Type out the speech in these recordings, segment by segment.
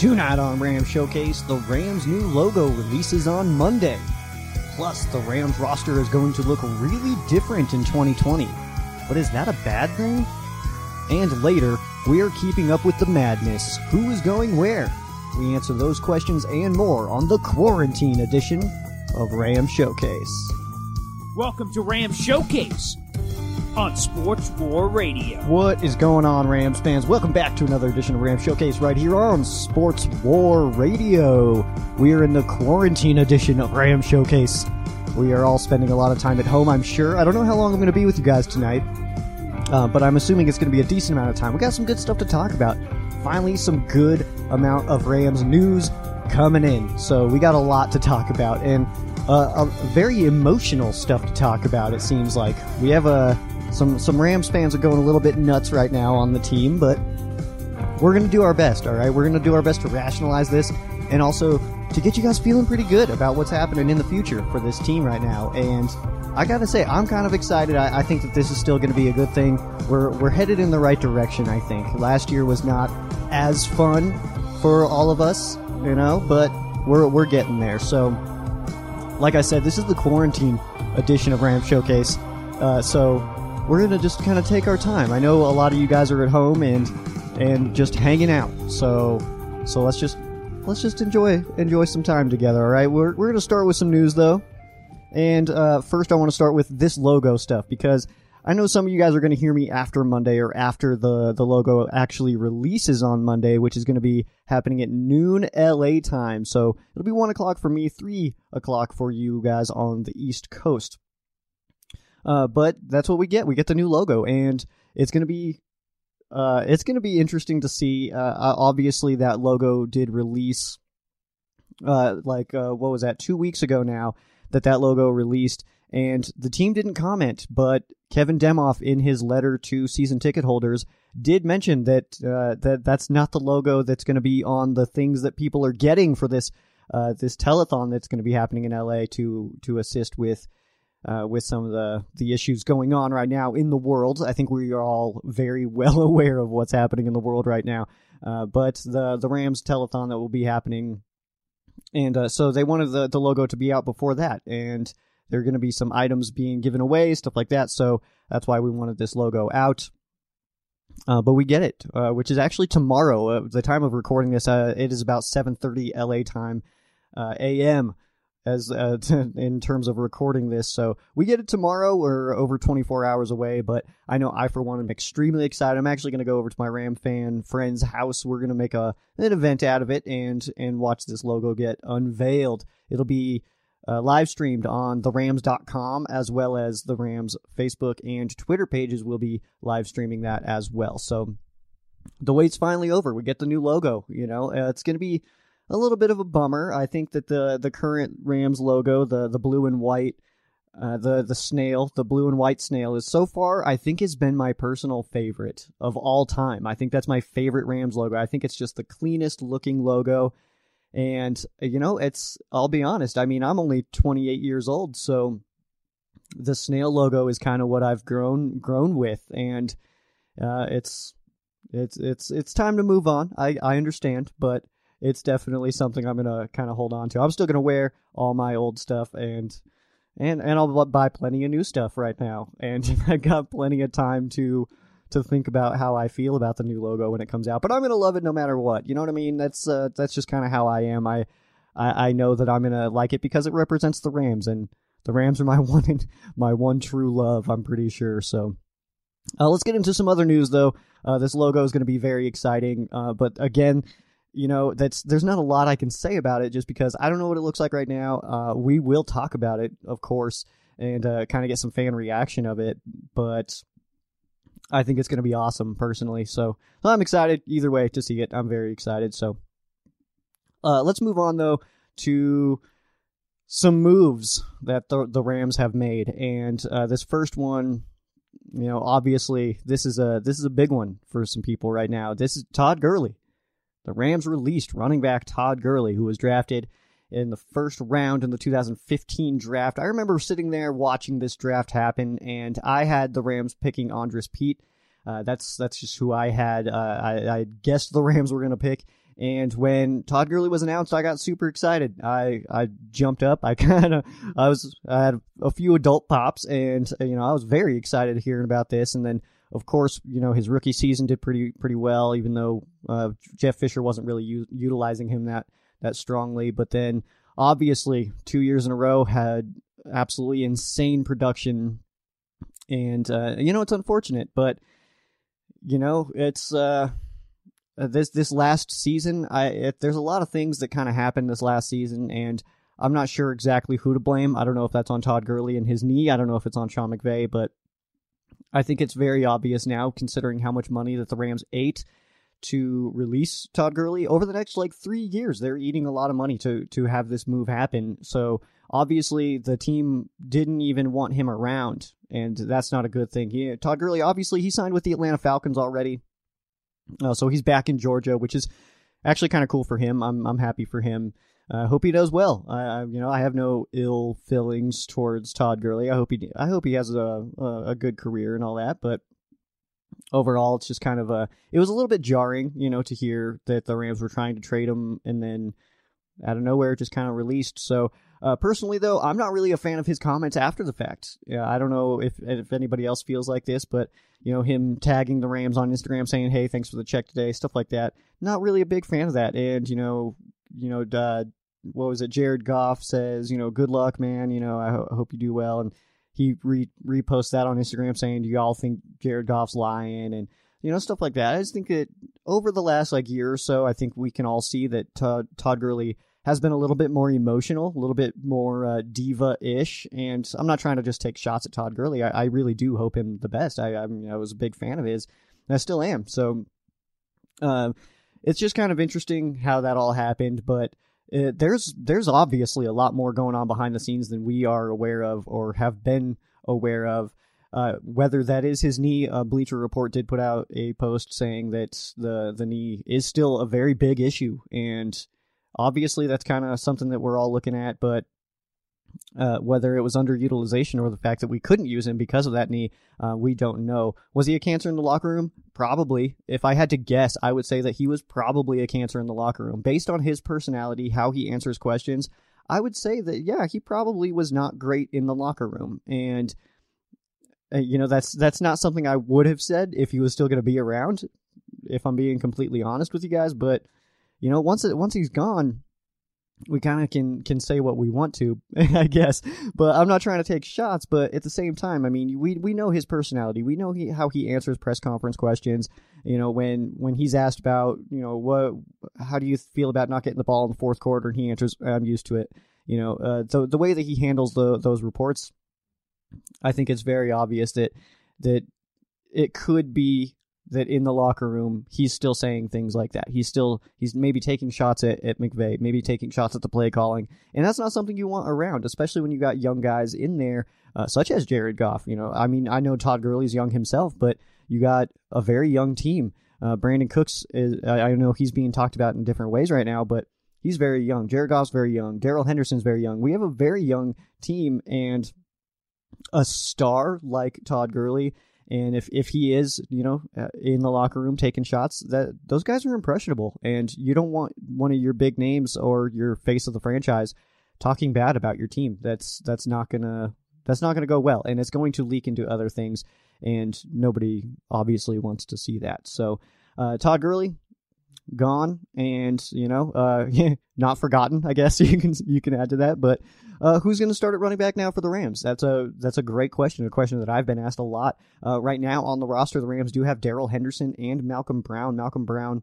Tonight on Rams Showcase, the Rams' new logo releases on Monday. Plus, the Rams roster is going to look really different in 2020. But is that a bad thing? And later, we are keeping up with the madness. Who is going where? We answer those questions and more on the quarantine edition of Ram Showcase. Welcome to Ram Showcase on Sports War Radio. What is going on, Rams fans? Welcome back to another edition of Ram Showcase right here on Sports War Radio. We are in the quarantine edition of Ram Showcase. We are all spending a lot of time at home, I'm sure. I don't know how long I'm going to be with you guys tonight, uh, but I'm assuming it's going to be a decent amount of time. We got some good stuff to talk about. Finally, some good amount of Rams news coming in. So we got a lot to talk about and uh, very emotional stuff to talk about. It seems like we have a some some Rams fans are going a little bit nuts right now on the team, but we're going to do our best. All right, we're going to do our best to rationalize this and also to get you guys feeling pretty good about what's happening in the future for this team right now. And I got to say, I'm kind of excited. I, I think that this is still going to be a good thing. We're we're headed in the right direction. I think last year was not as fun for all of us, you know, but we're we're getting there. So, like I said, this is the quarantine edition of Ram Showcase. Uh, so we're gonna just kind of take our time. I know a lot of you guys are at home and and just hanging out. So so let's just let's just enjoy enjoy some time together. All right, we're we're gonna start with some news though. And uh, first, I want to start with this logo stuff because I know some of you guys are going to hear me after Monday or after the the logo actually releases on Monday, which is going to be happening at noon LA time. So it'll be one o'clock for me, three o'clock for you guys on the East Coast. Uh, but that's what we get. We get the new logo, and it's going to be uh, it's going to be interesting to see. Uh, obviously, that logo did release uh, like uh, what was that two weeks ago now that that logo released, and the team didn't comment, but Kevin Demoff in his letter to season ticket holders did mention that uh, that that's not the logo that's going to be on the things that people are getting for this uh, this telethon that's going to be happening in LA to to assist with uh, with some of the the issues going on right now in the world. I think we are all very well aware of what's happening in the world right now. Uh, but the the Rams telethon that will be happening, and uh, so they wanted the the logo to be out before that, and there are going to be some items being given away, stuff like that. So that's why we wanted this logo out. Uh, but we get it, uh, which is actually tomorrow. Uh, the time of recording this, it is about 7:30 LA time, AM as uh, in terms of recording this. So we get it tomorrow. We're over 24 hours away, but I know I for one am extremely excited. I'm actually going to go over to my Ram fan friend's house. We're going to make a an event out of it and and watch this logo get unveiled. It'll be uh, live streamed on therams.com as well as the Rams Facebook and Twitter pages will be live streaming that as well. So the wait's finally over. We get the new logo. You know, uh, it's going to be a little bit of a bummer. I think that the the current Rams logo, the the blue and white, uh, the the snail, the blue and white snail, is so far I think has been my personal favorite of all time. I think that's my favorite Rams logo. I think it's just the cleanest looking logo. And you know, it's I'll be honest. I mean, I'm only 28 years old, so the snail logo is kind of what I've grown grown with, and uh, it's it's it's it's time to move on. I I understand, but it's definitely something I'm gonna kind of hold on to. I'm still gonna wear all my old stuff and and and I'll buy plenty of new stuff right now, and I got plenty of time to to think about how I feel about the new logo when it comes out. But I'm gonna love it no matter what. You know what I mean? That's uh, that's just kind of how I am. I, I I know that I'm gonna like it because it represents the Rams, and the Rams are my one my one true love. I'm pretty sure. So. Uh, let's get into some other news, though. Uh, this logo is going to be very exciting, uh, but again, you know that's there's not a lot I can say about it just because I don't know what it looks like right now. Uh, we will talk about it, of course, and uh, kind of get some fan reaction of it. But I think it's going to be awesome personally. So, I'm excited either way to see it. I'm very excited. So uh, let's move on though to some moves that the, the Rams have made, and uh, this first one, you know, obviously this is a this is a big one for some people right now. This is Todd Gurley. The Rams released running back Todd Gurley, who was drafted in the first round in the 2015 draft. I remember sitting there watching this draft happen, and I had the Rams picking Andrus Peat. Uh, that's that's just who I had. Uh, I, I guessed the Rams were going to pick, and when Todd Gurley was announced, I got super excited. I I jumped up. I kind of I was I had a few adult pops, and you know I was very excited hearing about this. And then of course you know his rookie season did pretty pretty well, even though uh, Jeff Fisher wasn't really u- utilizing him that that strongly. But then obviously two years in a row had absolutely insane production, and uh, you know it's unfortunate, but you know it's uh, this this last season. I it, there's a lot of things that kind of happened this last season, and I'm not sure exactly who to blame. I don't know if that's on Todd Gurley and his knee. I don't know if it's on Sean McVay, but I think it's very obvious now, considering how much money that the Rams ate to release Todd Gurley over the next like three years. They're eating a lot of money to to have this move happen. So obviously the team didn't even want him around, and that's not a good thing. He, Todd Gurley obviously he signed with the Atlanta Falcons already, uh, so he's back in Georgia, which is actually kind of cool for him. I'm I'm happy for him. I hope he does well. I, you know, I have no ill feelings towards Todd Gurley. I hope he, I hope he has a, a, a good career and all that. But overall, it's just kind of a. It was a little bit jarring, you know, to hear that the Rams were trying to trade him, and then out of nowhere, just kind of released. So uh, personally, though, I'm not really a fan of his comments after the fact. Yeah, I don't know if if anybody else feels like this, but you know, him tagging the Rams on Instagram saying, "Hey, thanks for the check today," stuff like that. Not really a big fan of that. And you know, you know, uh, what was it? Jared Goff says, you know, "Good luck, man. You know, I, ho- hope you do well." And he re- reposts that on Instagram saying, "Do y'all think Jared Goff's lying?" and you know stuff like that. I just think that over the last like year or so, I think we can all see that Todd, Todd Gurley has been a little bit more emotional, a little bit more uh, diva-ish. And I'm not trying to just take shots at Todd Gurley. I, I really do hope him the best. I, I, mean, I was a big fan of his, and I still am. So uh, it's just kind of interesting how that all happened. But uh, there's there's obviously a lot more going on behind the scenes than we are aware of or have been aware of. Uh, whether that is his knee, Bleacher Report did put out a post saying that the the knee is still a very big issue, and obviously that's kind of something that we're all looking at. But uh, whether it was underutilization or the fact that we couldn't use him because of that knee, uh, we don't know. Was he a cancer in the locker room? Probably. If I had to guess, I would say that he was probably a cancer in the locker room. Based on his personality, how he answers questions, I would say that, yeah, he probably was not great in the locker room. And, uh, you know, that's, that's not something I would have said if he was still going to be around, if I'm being completely honest with you guys. But, you know, once, it, once he's gone, we kind of can can say what we want to, I guess. But I'm not trying to take shots. But at the same time, I mean, we we know his personality. We know he, how he answers press conference questions. You know, when when he's asked about, you know, what, how do you feel about not getting the ball in the fourth quarter, and he answers, "I'm used to it." You know, uh, the the way that he handles the, those reports, I think it's very obvious that that it could be that in the locker room he's still saying things like that. He's still he's maybe taking shots at, at McVay, maybe taking shots at the play calling, and that's not something you want around, especially when you got young guys in there, uh, such as Jared Goff. You know, I mean, I know Todd Gurley's young himself, but you got a very young team. Uh, Brandin Cooks is I know he's being talked about in different ways right now, but he's very young. Jared Goff's very young. Darrell Henderson's very young. We have a very young team and a star like Todd Gurley and if, if he is, you know, uh, in the locker room taking shots, that those guys are impressionable. And you don't want one of your big names or your face of the franchise talking bad about your team. That's that's not gonna that's not gonna go well, and it's going to leak into other things. And nobody obviously wants to see that. So, uh, Todd Gurley, gone and you know uh not forgotten i guess you can you can add to that but uh who's going to start at running back now for the rams? That's a that's a great question a question that i've been asked a lot. Uh right now on the roster the rams do have darrell henderson and malcolm brown. Malcolm brown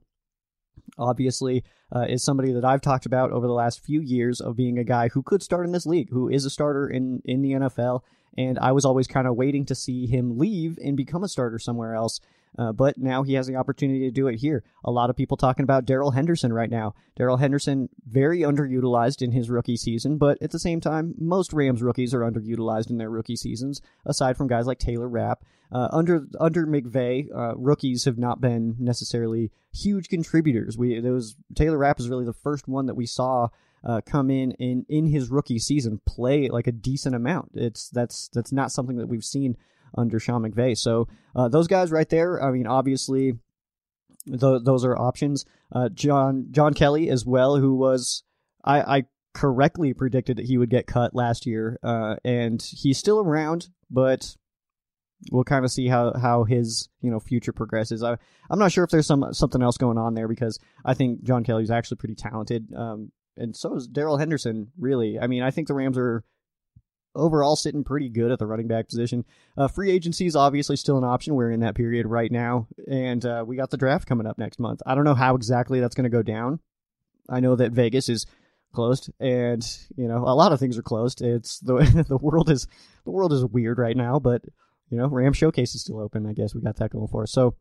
obviously uh, is somebody that I've talked about over the last few years of being a guy who could start in this league, who is a starter in in the NFL, and I was always kind of waiting to see him leave and become a starter somewhere else. Uh, but now he has the opportunity to do it here. A lot of people talking about Darrell Henderson right now. Darrell Henderson, very underutilized in his rookie season, but at the same time, most Rams rookies are underutilized in their rookie seasons, aside from guys like Taylor Rapp. Uh, under under McVay, uh, rookies have not been necessarily huge contributors. We those Taylor Rapp is really the first one that we saw uh, come in in in his rookie season play like a decent amount. It's that's that's not something that we've seen under Sean McVay. So uh, those guys right there, I mean, obviously, th- those are options. Uh, John John Kelly as well, who was I, I correctly predicted that he would get cut last year, uh, and he's still around, but we'll kind of see how, how his you know future progresses. I I'm not sure if there's some something else going on there because I think John Kelly's actually pretty talented, um, and so is Darrell Henderson. Really, I mean, I think the Rams are overall sitting pretty good at the running back position. Uh, free agency is obviously still an option. We're in that period right now, and uh, we got the draft coming up next month. I don't know how exactly that's going to go down. I know that Vegas is closed, and you know a lot of things are closed. It's the the world is the world is weird right now, but you know Ram Showcase is still open. I guess we got that going for us. So.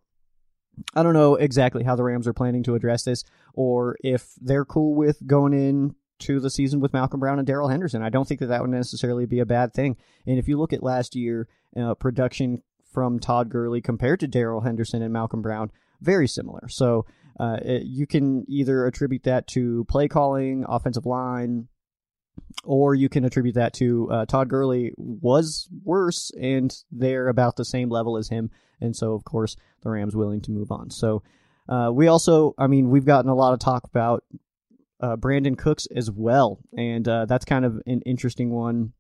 I don't know exactly how the Rams are planning to address this, or if they're cool with going in to the season with Malcolm Brown and Darrell Henderson. I don't think that that would necessarily be a bad thing. And if you look at last year, uh, production from Todd Gurley compared to Darrell Henderson and Malcolm Brown, very similar. So uh, it, you can either attribute that to play calling, offensive line, or you can attribute that to uh, Todd Gurley was worse and they're about the same level as him. And so, of course, the Rams willing to move on. So uh, we also, I mean, we've gotten a lot of talk about uh, Brandin Cooks as well, and uh, that's kind of an interesting one.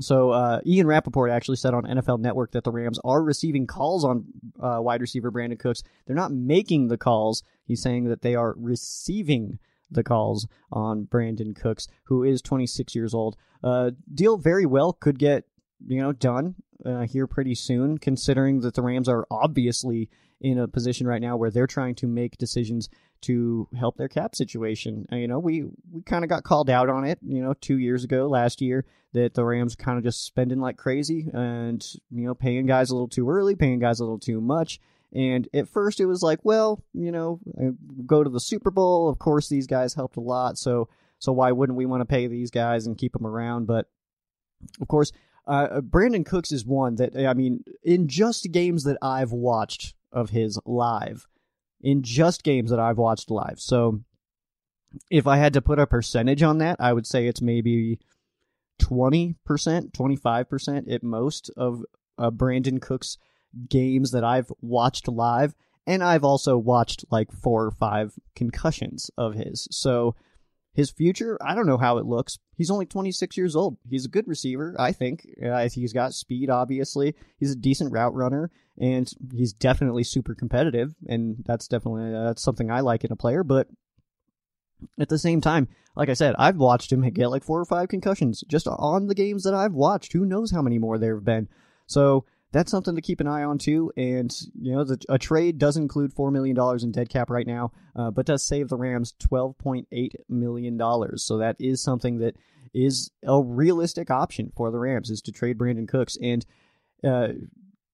So uh, Ian Rapoport actually said on NFL Network that the Rams are receiving calls on uh, wide receiver Brandin Cooks. They're not making the calls. He's saying that they are receiving the calls on Brandin Cooks, who is 26 years old. Uh, deal very well could get you know done uh, here pretty soon, considering that the Rams are obviously in a position right now where they're trying to make decisions to help their cap situation. Uh, you know, we we kind of got called out on it, you know, 2 years ago last year that the Rams kind of just spending like crazy and you know, paying guys a little too early, paying guys a little too much. And at first it was like, well, you know, uh, go to the Super Bowl, of course these guys helped a lot, so so why wouldn't we want to pay these guys and keep them around? But of course, uh, Brandin Cooks is one that I mean, in just games that I've watched of his live, in just games that I've watched live. So if I had to put a percentage on that, I would say it's maybe 20%, 25% at most of uh, Brandin Cook's games that I've watched live. And I've also watched like four or five concussions of his. So his future, I don't know how it looks. He's only 26 years old. He's a good receiver, I think. Uh, he's got speed, obviously. He's a decent route runner, and he's definitely super competitive. And that's definitely uh, that's something I like in a player. But at the same time, like I said, I've watched him get like four or five concussions just on the games that I've watched. Who knows how many more there have been? So that's something to keep an eye on too. And you know, the, a trade does include four million dollars in dead cap right now, uh, but does save the Rams twelve point eight million dollars. So that is something that is a realistic option for the Rams is to trade Brandin Cooks and. Uh,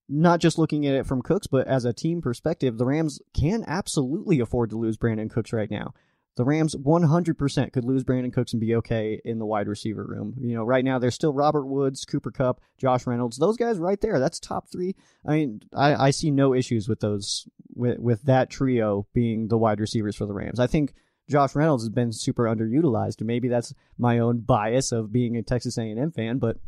not just looking at it from Cooks, but as a team perspective, the Rams can absolutely afford to lose Brandin Cooks right now the Rams 100% could lose Brandin Cooks and be okay in the wide receiver room. You know, right now there's still Robert Woods, Cooper Kupp, Josh Reynolds. Those guys right there. That's top three. I mean, I, I see no issues with those with with that trio being the wide receivers for the Rams. I think Josh Reynolds has been super underutilized. Maybe that's my own bias of being a Texas A&M fan, but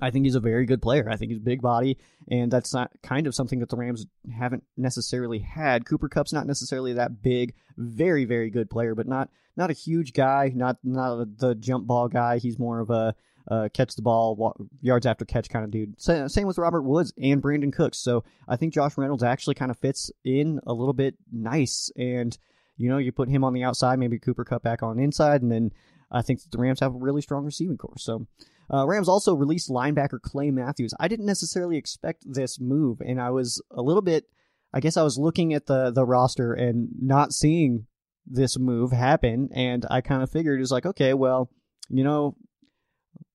I think he's a very good player. I think he's big body, and that's not kind of something that the Rams haven't necessarily had. Cooper Kupp's not necessarily that big, very very good player, but not not a huge guy, not not the jump ball guy. He's more of a uh, catch the ball yards after catch kind of dude. Same with Robert Woods and Brandin Cooks. So I think Josh Reynolds actually kind of fits in a little bit nice, and you know you put him on the outside, maybe Cooper Kupp back on inside, and then I think the Rams have a really strong receiving corps. So. Uh, Rams also released linebacker Clay Matthews. I didn't necessarily expect this move, and I was a little bit I guess I was looking at the the roster and not seeing this move happen, and I kind of figured it was like, okay, well, you know,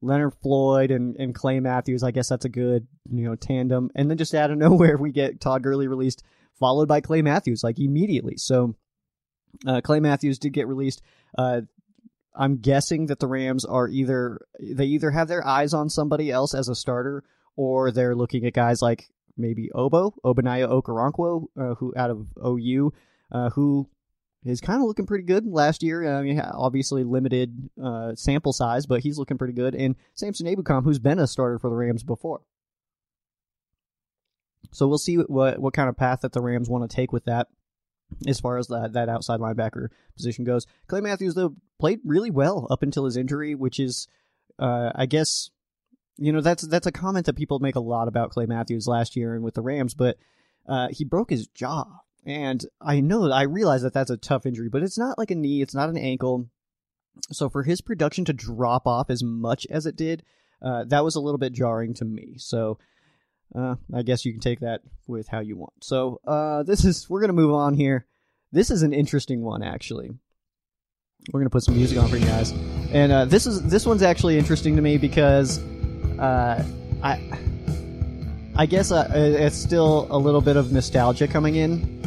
Leonard Floyd and, and Clay Matthews, I guess that's a good, you know, tandem. And then just out of nowhere, we get Todd Gurley released, followed by Clay Matthews, like immediately. So uh, Clay Matthews did get released. Uh, I'm guessing that the Rams are either they either have their eyes on somebody else as a starter, or they're looking at guys like maybe Obo Ogbonnia Okoronkwo, uh, who out of OU, uh, who is kind of looking pretty good last year. I mean, obviously limited uh, sample size, but he's looking pretty good. And Samson Ebukam, who's been a starter for the Rams before. So we'll see what what kind of path that the Rams want to take with that, as far as that that outside linebacker position goes. Clay Matthews though played really well up until his injury, which is, uh, I guess, you know that's that's a comment that people make a lot about Clay Matthews last year and with the Rams, but uh, he broke his jaw and I know, I realize that that's a tough injury, but it's not like a knee, it's not an ankle. So for his production to drop off as much as it did, uh, that was a little bit jarring to me. So uh, I guess you can take that with how you want. So uh, this is we're gonna move on here. This is an interesting one actually. We're gonna put some music on for you guys, and uh, this is this one's actually interesting to me because uh, I I guess uh, it's still a little bit of nostalgia coming in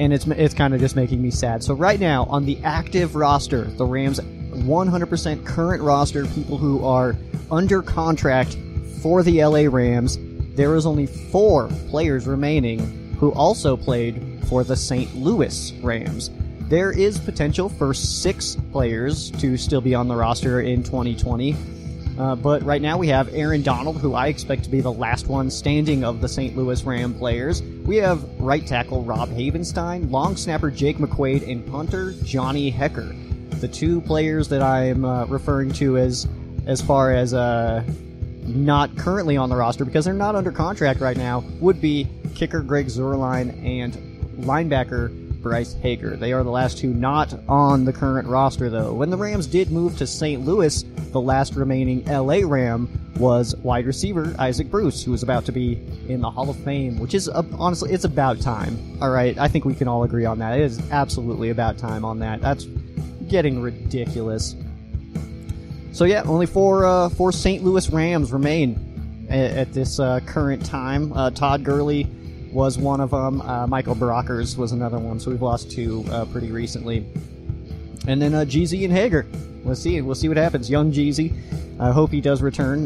and it's it's kind of just making me sad. So right now on the active roster, the Rams 100% current roster, people who are under contract for the LA Rams, there is only four players remaining who also played for the St. Louis Rams. There is potential for six players to still be on the roster in 2020. Uh, but right now we have Aaron Donald, who I expect to be the last one standing of the St. Louis Ram players. We have right tackle Rob Havenstein, long snapper Jake McQuaide, and punter Johnny Hekker. The two players that I'm uh, referring to as as far as uh, not currently on the roster because they're not under contract right now would be kicker Greg Zuerlein and linebacker Bryce Hager. They are the last two not on the current roster, though. When the Rams did move to St. Louis, the last remaining LA Ram was wide receiver Isaac Bruce, who was about to be in the Hall of Fame, which is uh, honestly, it's about time. All right, I think we can all agree on that. It is absolutely about time on that. That's getting ridiculous. So yeah, only four uh, four St. Louis Rams remain at, at this uh, current time. Uh, Todd Gurley was one of them. Uh, Michael Brockers was another one. So we've lost two uh, pretty recently. And then uh, Jeezy and Hager. We'll see. We'll see what happens. Young Jeezy. I hope he does return.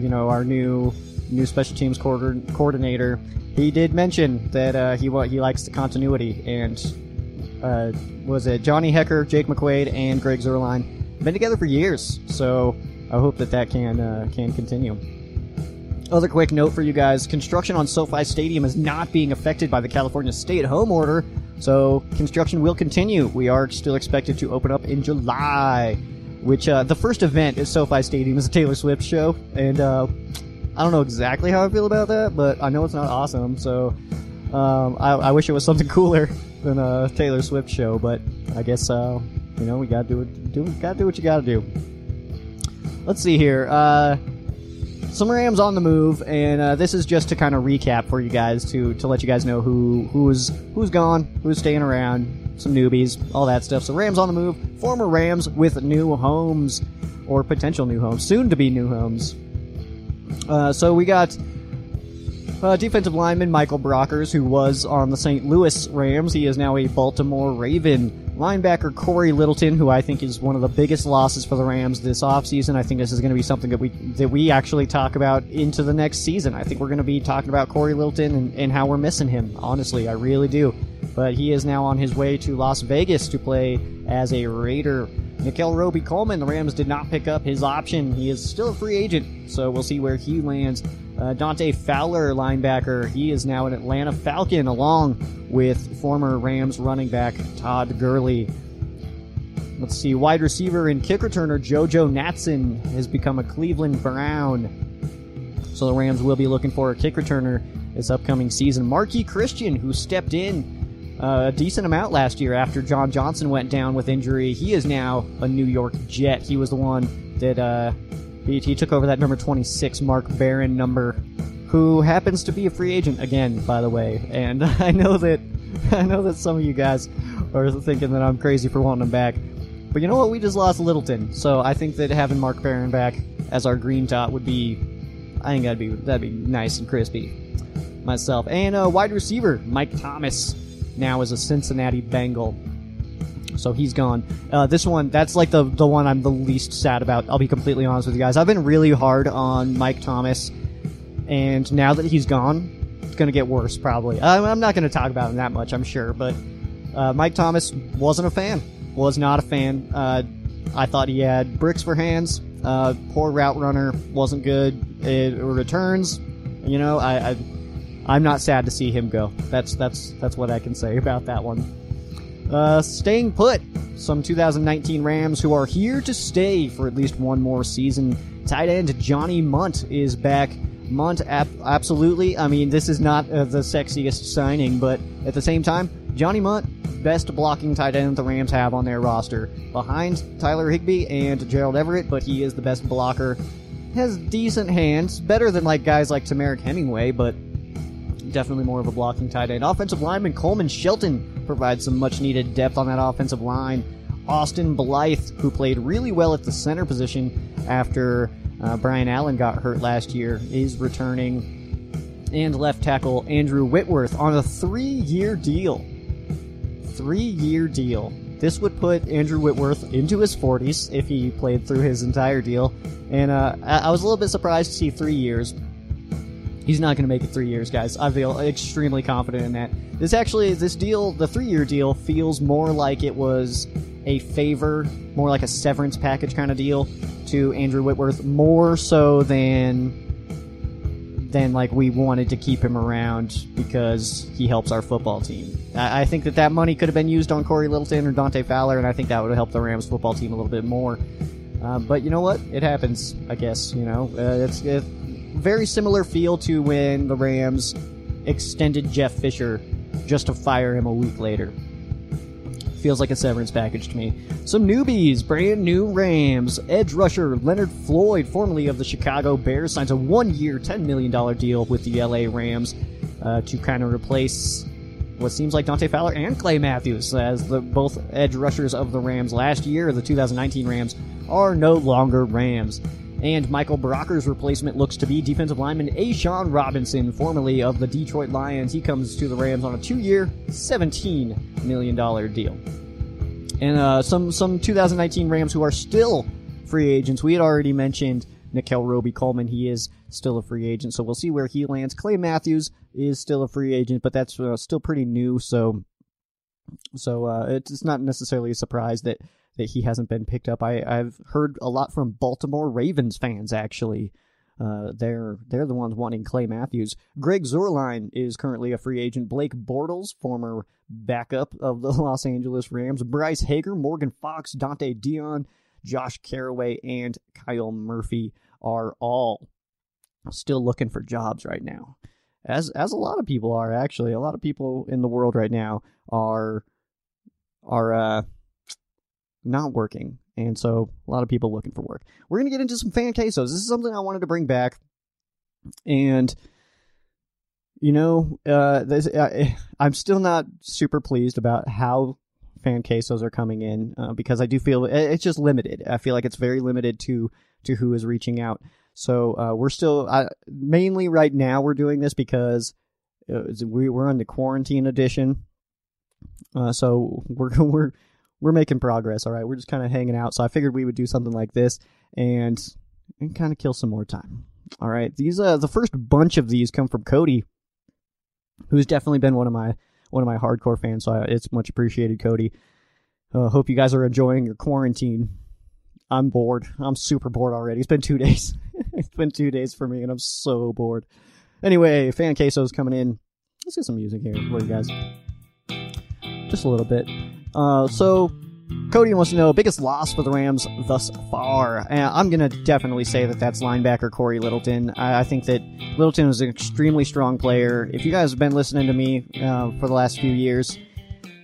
You know, our new new special teams coordinator. He did mention that he he likes the continuity and was it Johnny Hekker, Jake McQuaide, and Greg Zuerlein been together for years. So I hope that that can uh, can continue. Other quick note for you guys construction on SoFi Stadium is not being affected by the California stay at home order, so construction will continue. We are still expected to open up in July, which uh, the first event at SoFi Stadium is a Taylor Swift show, and uh, I don't know exactly how I feel about that, but I know it's not awesome, so um, I, I, wish it was something cooler than a Taylor Swift show, but I guess, uh, you know, we gotta do it, do, gotta do what you gotta do. Let's see here. Uh, some Rams on the move, and uh, this is just to kind of recap for you guys to to let you guys know who who's who's gone, who's staying around, some newbies, all that stuff. So Rams on the move, former Rams with new homes or potential new homes, soon to be new homes. Uh, so we got uh, defensive lineman Michael Brockers, who was on the St. Louis Rams. He is now a Baltimore Raven. Linebacker Cory Littleton, who I think is one of the biggest losses for the Rams this offseason. I think this is going to be something that we that we actually talk about into the next season. I think we're going to be talking about Cory Littleton and, and how we're missing him. Honestly, I really do. But he is now on his way to Las Vegas to play as a Raider. Nickell Robey-Coleman, the Rams did not pick up his option. He is still a free agent, so we'll see where he lands. Uh, Dante Fowler, linebacker, he is now an Atlanta Falcon along with former Rams running back Todd Gurley. Let's see, wide receiver and kick returner JoJo Natson has become a Cleveland Brown. So the Rams will be looking for a kick returner this upcoming season. Marqui Christian, who stepped in uh, a decent amount last year after John Johnson went down with injury, he is now a New York Jet. He was the one that uh, he, took over that number 26 Mark Barron number who happens to be a free agent again, by the way. And I know that I know that some of you guys are thinking that I'm crazy for wanting him back. But you know what? We just lost Littleton, so I think that having Mark Barron back as our green dot would be, I think that'd be that'd be nice and crispy. Myself and uh, wide receiver Mike Thomas now is a Cincinnati Bengal, so he's gone. Uh, this one, that's like the the one I'm the least sad about. I'll be completely honest with you guys. I've been really hard on Mike Thomas, and now that he's gone, it's gonna get worse probably. I'm, I'm not gonna talk about him that much, I'm sure, but uh, Mike Thomas wasn't a fan. Was not a fan. Uh, I thought he had bricks for hands. Uh, poor route runner. Wasn't good. It, returns. You know, I, I I'm not sad to see him go. That's that's that's what I can say about that one. Uh, staying put. Some 2019 Rams who are here to stay for at least one more season. Tight end Johnny Mundt is back. Mundt, ap- absolutely. I mean, this is not uh, the sexiest signing, but at the same time, Johnny Mundt, best blocking tight end the Rams have on their roster. Behind Tyler Higbee and Gerald Everett, but he is the best blocker. Has decent hands, better than like guys like Temarrick Hemingway, but definitely more of a blocking tight end. Offensive lineman Coleman Shelton provides some much needed depth on that offensive line. Austin Blythe, who played really well at the center position after uh, Brian Allen got hurt last year, is returning. And left tackle Andrew Whitworth on a three year deal. Three year deal. This would put Andrew Whitworth into his 40s if he played through his entire deal. And uh, I-, I was a little bit surprised to see three years. He's not going to make it three years, guys. I feel extremely confident in that. This actually, this deal, the three year deal, feels more like it was a favor, more like a severance package kind of deal to Andrew Whitworth, more so than than like we wanted to keep him around because he helps our football team. I, I think that that money could have been used on Cory Littleton or Dante Fowler, and I think that would have helped the Rams football team a little bit more. Uh, but you know what? It happens. I guess you know uh, it's a very similar feel to when the Rams extended Jeff Fisher just to fire him a week later. Feels like a severance package to me. Some newbies, brand new Rams. Edge rusher Leonard Floyd, formerly of the Chicago Bears, signs a one year, $10 million deal with the LA Rams uh, to kind of replace what seems like Dante Fowler and Clay Matthews as the both edge rushers of the Rams last year, the 2019 Rams, are no longer Rams. And Michael Brocker's replacement looks to be defensive lineman A'Shawn Robinson, formerly of the Detroit Lions. He comes to the Rams on a two-year, $17 million deal. And uh, some some 2019 Rams who are still free agents. We had already mentioned Nickell Robey Coleman. He is still a free agent, so we'll see where he lands. Clay Matthews is still a free agent, but that's uh, still pretty new. So, so uh, it's not necessarily a surprise that that he hasn't been picked up. I, I've heard a lot from Baltimore Ravens fans actually. Uh, they're they're the ones wanting Clay Matthews. Greg Zuerlein is currently a free agent. Blake Bortles, former backup of the Los Angeles Rams. Bryce Hager, Morgan Fox, Donte Deayon, Josh Carraway, and Kyle Murphy are all still looking for jobs right now. As as a lot of people are actually. A lot of people in the world right now are are uh not working. And so a lot of people looking for work. We're going to get into some fan quesos. This is something I wanted to bring back. And, you know, uh, this, uh, I'm still not super pleased about how fan quesos are coming in uh, because I do feel it's just limited. I feel like it's very limited to, to who is reaching out. So uh, we're still, mainly right now, we're doing this because uh, we, we're on the quarantine edition. Uh, so we're, we're, we're making progress. All right, we're just kind of hanging out. So I figured we would do something like this and and kind of kill some more time. All right, these uh the first bunch of these come from Cody, who's definitely been one of my one of my hardcore fans. So I, it's much appreciated, Cody. Uh, hope you guys are enjoying your quarantine. I'm bored. I'm super bored already. It's been two days. it's been two days for me, and I'm so bored. Anyway, fan queso's coming in. Let's get some music here for you guys. Just a little bit. Uh, so Cody wants to know biggest loss for the Rams thus far. Uh, I'm gonna definitely say that that's linebacker Cory Littleton. I, I, think that Littleton is an extremely strong player. If you guys have been listening to me uh, for the last few years,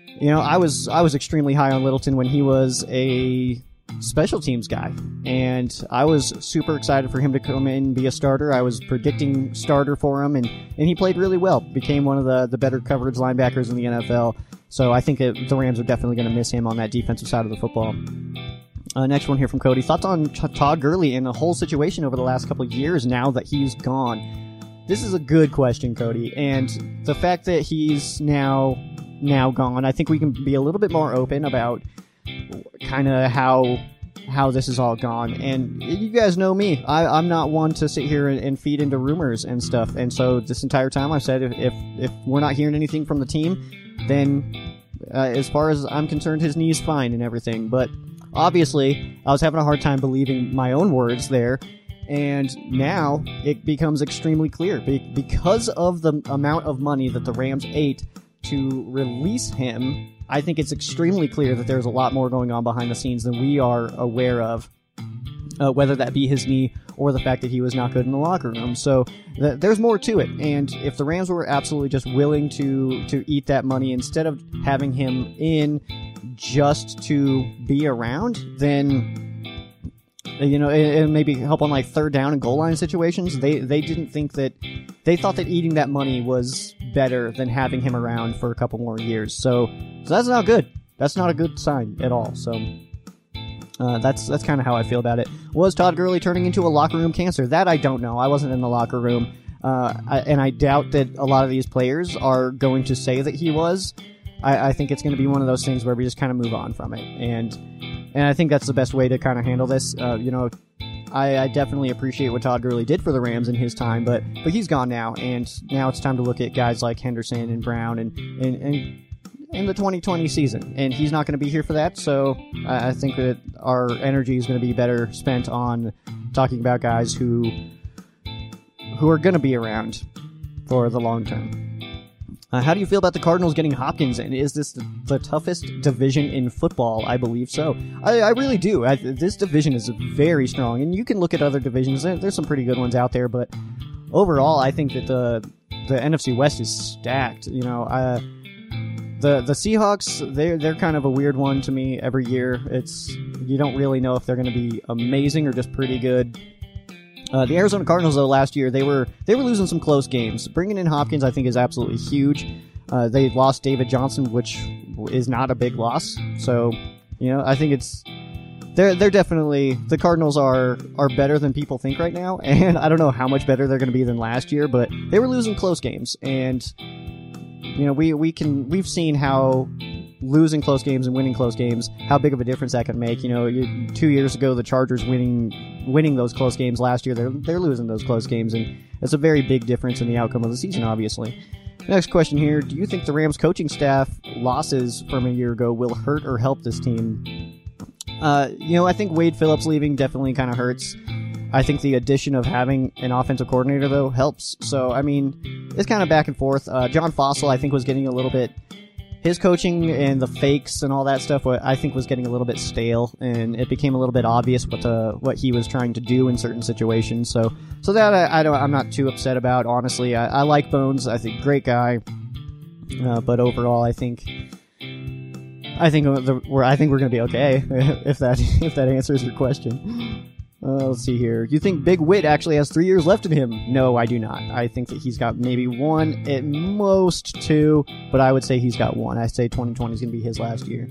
you know I was I was extremely high on Littleton when he was a special teams guy, and I was super excited for him to come in and be a starter. I was predicting starter for him, and, and he played really well. Became one of the, the better coverage linebackers in the NFL. So I think the Rams are definitely going to miss him on that defensive side of the football. Uh, next one here from Cody. Thoughts on Todd Gurley and the whole situation over the last couple of years now that he's gone? This is a good question, Cody, and the fact that he's now now gone, I think we can be a little bit more open about kind of how how this is all gone. And you guys know me. I, am not one to sit here and, and, feed into rumors and stuff. And so this entire time I've said if, if, if we're not hearing anything from the team, then uh, as far as I'm concerned, his knee's fine and everything. But obviously, I was having a hard time believing my own words there. And now it becomes extremely clear because of the amount of money that the Rams ate to release him I think it's extremely clear that there's a lot more going on behind the scenes than we are aware of. Uh, whether that be his knee or the fact that he was not good in the locker room. So th- there's more to it. And if the Rams were absolutely just willing to to eat that money instead of having him in just to be around, then you know, and, and maybe help on like third down and goal line situations. They they didn't think that they thought that eating that money was better than having him around for a couple more years. So, so that's not good. That's not a good sign at all. So uh, that's that's kind of how I feel about it. Was Todd Gurley turning into a locker room cancer? That I don't know. I wasn't in the locker room, uh, I, and I doubt that a lot of these players are going to say that he was. I, I think it's going to be one of those things where we just kind of move on from it, and and I think that's the best way to kind of handle this. Uh, you know, I, I, definitely appreciate what Todd Gurley did for the Rams in his time, but but he's gone now, and now it's time to look at guys like Henderson and Brown and and, and in the 2020 season, and he's not going to be here for that. So I, think that our energy is going to be better spent on talking about guys who who are going to be around for the long term. Uh, how do you feel about the Cardinals getting Hopkins? And is this the, the toughest division in football? I believe so. I, I really do. I, this division is very strong, and you can look at other divisions. There's some pretty good ones out there, but overall, I think that the the NFC West is stacked. You know, uh, the the Seahawks they're they're kind of a weird one to me every year. It's you don't really know if they're going to be amazing or just pretty good. Uh, the Arizona Cardinals, though, last year they were they were losing some close games. Bringing in Hopkins, I think, is absolutely huge. Uh, they lost David Johnson, which is not a big loss. So, you know, I think it's they're they're definitely the Cardinals are are better than people think right now, and I don't know how much better they're going to be than last year, but they were losing close games, and you know we we can we've seen how losing close games and winning close games, how big of a difference that can make. You know, you, two years ago, the Chargers winning winning those close games. Last year, they're they're losing those close games, and it's a very big difference in the outcome of the season. Obviously. Next question here: Do you think the Rams coaching staff losses from a year ago will hurt or help this team? Uh, you know, I think Wade Phillips leaving definitely kind of hurts. I think the addition of having an offensive coordinator though helps. So I mean, it's kind of back and forth. Uh, John Fassel, I think, was getting a little bit his coaching and the fakes and all that stuff, I think was getting a little bit stale, and it became a little bit obvious what the what he was trying to do in certain situations. So, so that I, I don't, I'm not too upset about. Honestly, I, I like Bones. I think great guy, uh, but overall, I think. I think the, we're I think we're gonna be okay if that if that answers your question. Uh, let's see here. You think Big Whit actually has three years left in him? No, I do not. I think that he's got maybe one, at most two, but I would say he's got one. I say 2020 is going to be his last year.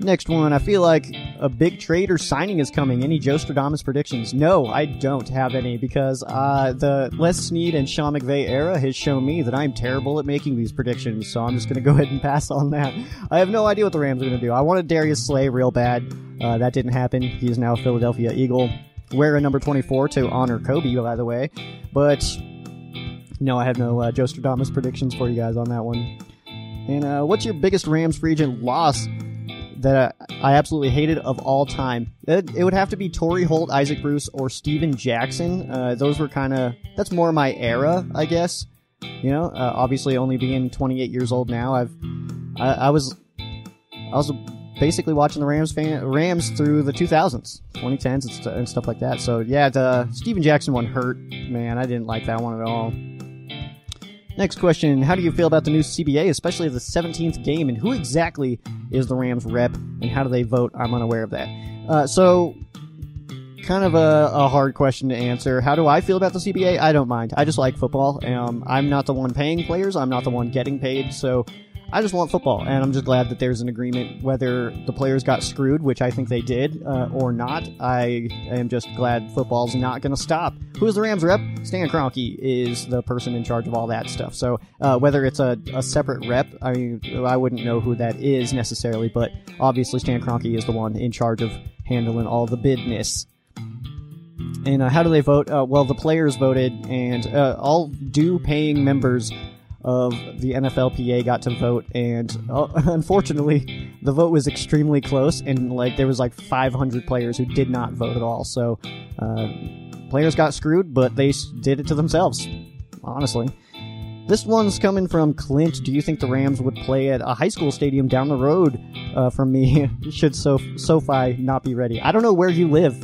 Next one, I feel like a big trade or signing is coming. Any Joe Stradamus predictions? No, I don't have any because uh, the Les Snead and Sean McVay era has shown me that I'm terrible at making these predictions. So I'm just going to go ahead and pass on that. I have no idea what the Rams are going to do. I wanted Darius Slay real bad. Uh, that didn't happen. He is now a Philadelphia Eagle. Wearing number 24 to honor Kobe, by the way. But no, I have no uh, Joe Stradamus predictions for you guys on that one. And uh, what's your biggest Rams free agent loss that I absolutely hated of all time. It, it would have to be Torry Holt, Isaac Bruce, or Steven Jackson. Uh, those were kind of that's more my era, I guess. You know, uh, obviously only being 28 years old now, I've I, I was I was basically watching the Rams fan Rams through the 2000s, 2010s, and, st- and stuff like that. So yeah, the Steven Jackson one hurt, man. I didn't like that one at all. Next question How do you feel about the new CBA, especially the 17th game, and who exactly is the Rams rep, and how do they vote? I'm unaware of that. Uh, so, kind of a, a hard question to answer. How do I feel about the CBA? I don't mind. I just like football. Um, I'm not the one paying players. I'm not the one getting paid. So I just want football, and I'm just glad that there's an agreement. Whether the players got screwed, which I think they did, uh, or not, I am just glad football's not going to stop. Who's the Rams rep? Stan Kroenke is the person in charge of all that stuff. So uh, whether it's a, a separate rep, I mean, I wouldn't know who that is necessarily, but obviously Stan Kroenke is the one in charge of handling all the business. And uh, how do they vote? Uh, well, the players voted, and uh, all due paying members of the NFLPA got to vote, and uh, unfortunately, the vote was extremely close, and like there was like 500 players who did not vote at all. So uh, players got screwed, but they did it to themselves. Honestly. This one's coming from Clint. Do you think the Rams would play at a high school stadium down the road uh, from me? Should Sof- SoFi not be ready? I don't know where you live,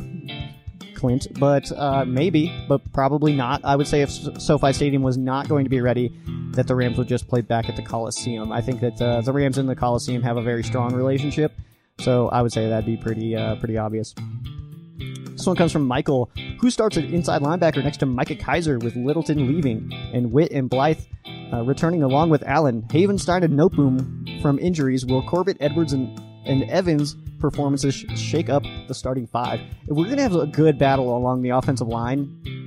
Clint, but uh, maybe, but probably not. I would say if SoFi Stadium was not going to be ready, that the Rams would just play back at the Coliseum. I think that uh, the Rams and the Coliseum have a very strong relationship, so I would say that'd be pretty uh, pretty obvious. This one comes from Michael, who starts at inside linebacker next to Micah Kiser with Littleton leaving and Witt and Blythe uh, returning along with Allen. Havenstein and Noteboom from injuries. Will Corbett, Edwards, and, and Evans performances shake up the starting five? If we're going to have a good battle along the offensive line,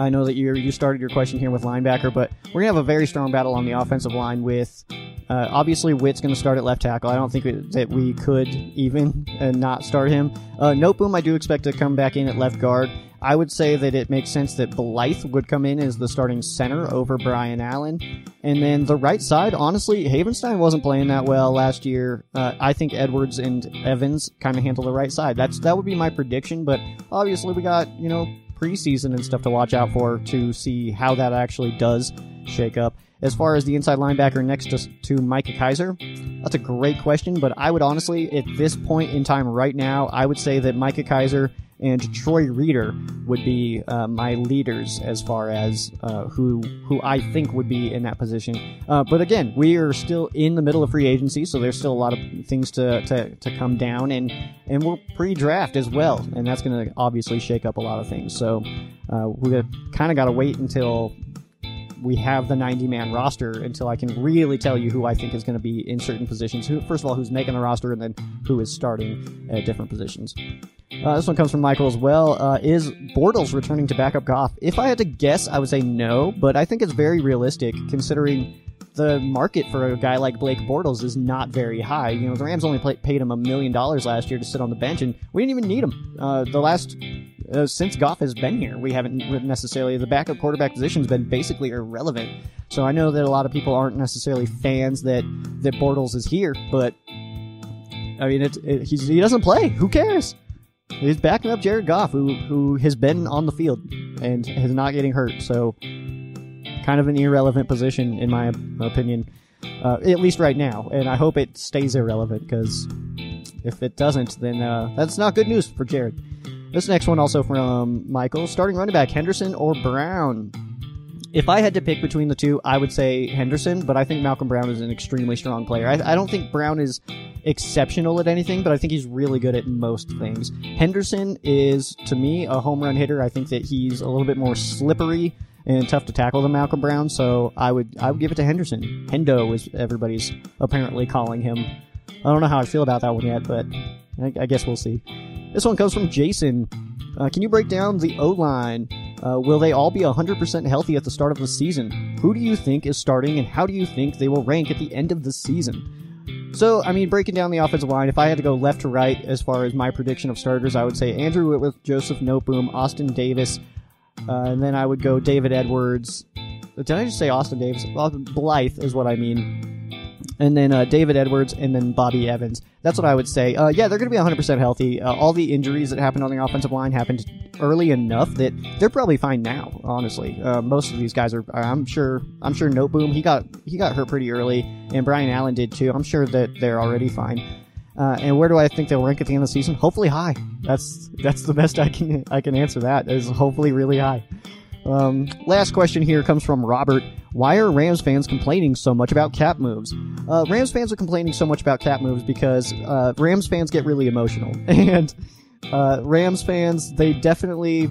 I know that you you started your question here with linebacker, but we're gonna have a very strong battle on the offensive line with. Uh, obviously, Witt's going to start at left tackle. I don't think that we could even uh, not start him. Uh, Noteboom, I do expect to come back in at left guard. I would say that it makes sense that Blythe would come in as the starting center over Brian Allen. And then the right side, honestly, Havenstein wasn't playing that well last year. Uh, I think Edwards and Evans kind of handle the right side. That's That would be my prediction, but obviously we got, you know, preseason and stuff to watch out for to see how that actually does shake up. As far as the inside linebacker next to, to Micah Kiser, that's a great question, but I would honestly, at this point in time right now, I would say that Micah Kiser and Troy Reeder would be uh, my leaders as far as uh, who who I think would be in that position. Uh, but again, we are still in the middle of free agency, so there's still a lot of things to, to, to come down, and and we're pre-draft as well, and that's going to obviously shake up a lot of things. So uh, we kind of got to wait until we have the 90 man roster until I can really tell you who I think is going to be in certain positions. Who, first of all, who's making the roster, and then who is starting at different positions. Uh, this one comes from Michael as well. Uh, is Bortles returning to backup Goff? If I had to guess, I would say no, but I think it's very realistic considering the market for a guy like Blake Bortles is not very high. You know, the Rams only paid him a million dollars last year to sit on the bench, and we didn't even need him. Uh, the last uh, since Goff has been here, we haven't necessarily the backup quarterback position's been basically irrelevant. So I know that a lot of people aren't necessarily fans that that Bortles is here, but I mean, it, it he doesn't play. Who cares? He's backing up Jared Goff, who who has been on the field and is not getting hurt. So, kind of an irrelevant position in my opinion, uh, at least right now. And I hope it stays irrelevant because if it doesn't, then uh, that's not good news for Jared. This next one also from Michael. Starting running back Henderson or Brown? If I had to pick between the two, I would say Henderson, but I think Malcolm Brown is an extremely strong player. I, I don't think Brown is exceptional at anything, but I think he's really good at most things. Henderson is, to me, a home run hitter. I think that he's a little bit more slippery and tough to tackle than Malcolm Brown, so I would I would give it to Henderson. Hendo is everybody's apparently calling him. I don't know how I feel about that one yet, but I, I guess we'll see. This one comes from Jason. Uh, can you break down the O line? Uh, will they all be 100% healthy at the start of the season? Who do you think is starting, and how do you think they will rank at the end of the season? So, I mean, breaking down the offensive line, if I had to go left to right as far as my prediction of starters, I would say Andrew Whitworth, Joseph Noteboom, Austin Davis, uh, and then I would go David Edwards. Did I just say Austin Davis? Blythe is what I mean and then uh, David Edwards, and then Bobby Evans. That's what I would say. Uh, yeah, they're going to be 100% healthy. Uh, all the injuries that happened on the offensive line happened early enough that they're probably fine now. Honestly, uh, most of these guys are. I'm sure. I'm sure Noteboom he got he got hurt pretty early, and Brian Allen did too. I'm sure that they're already fine. Uh, and where do I think they'll rank at the end of the season? Hopefully high. That's that's the best I can I can answer that is hopefully really high. Um, last question here comes from Robert. Why are Rams fans complaining so much about cap moves? Uh, Rams fans are complaining so much about cap moves because uh, Rams fans get really emotional. And uh, Rams fans, they definitely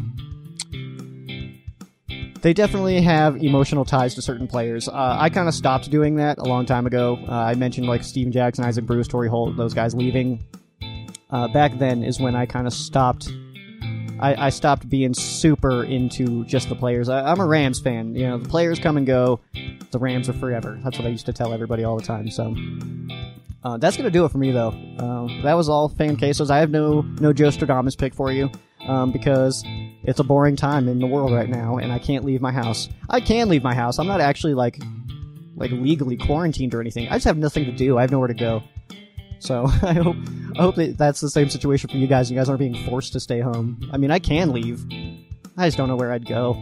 they definitely have emotional ties to certain players. Uh, I kind of stopped doing that a long time ago. Uh, I mentioned like Steven Jackson, Isaac Bruce, Torry Holt, those guys leaving. Uh, back then is when I kind of stopped. I, I, stopped being super into just the players. I, am a Rams fan. You know, the players come and go. The Rams are forever. That's what I used to tell everybody all the time. So uh, that's gonna do it for me, though. Uh, that was all fan cases. I have no no Joe Stradamus pick for you um, because it's a boring time in the world right now, and I can't leave my house. I can leave my house. I'm not actually like like legally quarantined or anything. I just have nothing to do. I have nowhere to go. So I hope I hope that that's the same situation for you guys. You guys aren't being forced to stay home. I mean, I can leave. I just don't know where I'd go.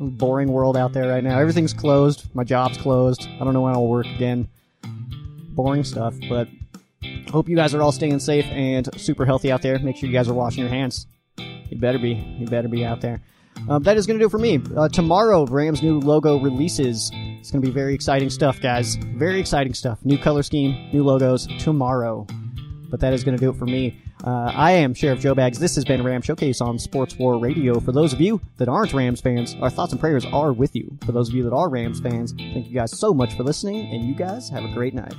Boring world out there right now. Everything's closed. My job's closed. I don't know when I'll work again. Boring stuff, but hope you guys are all staying safe and super healthy out there. Make sure you guys are washing your hands. You better be. You better be out there. Um, that is going to do it for me. Uh, tomorrow, Rams' new logo releases. It's going to be very exciting stuff, guys. Very exciting stuff. New color scheme, new logos tomorrow. But that is going to do it for me. Uh, I am Sheriff Joe Bags. This has been Ram Showcase on Sports War Radio. For those of you that aren't Rams fans, our thoughts and prayers are with you. For those of you that are Rams fans, thank you guys so much for listening, and you guys have a great night.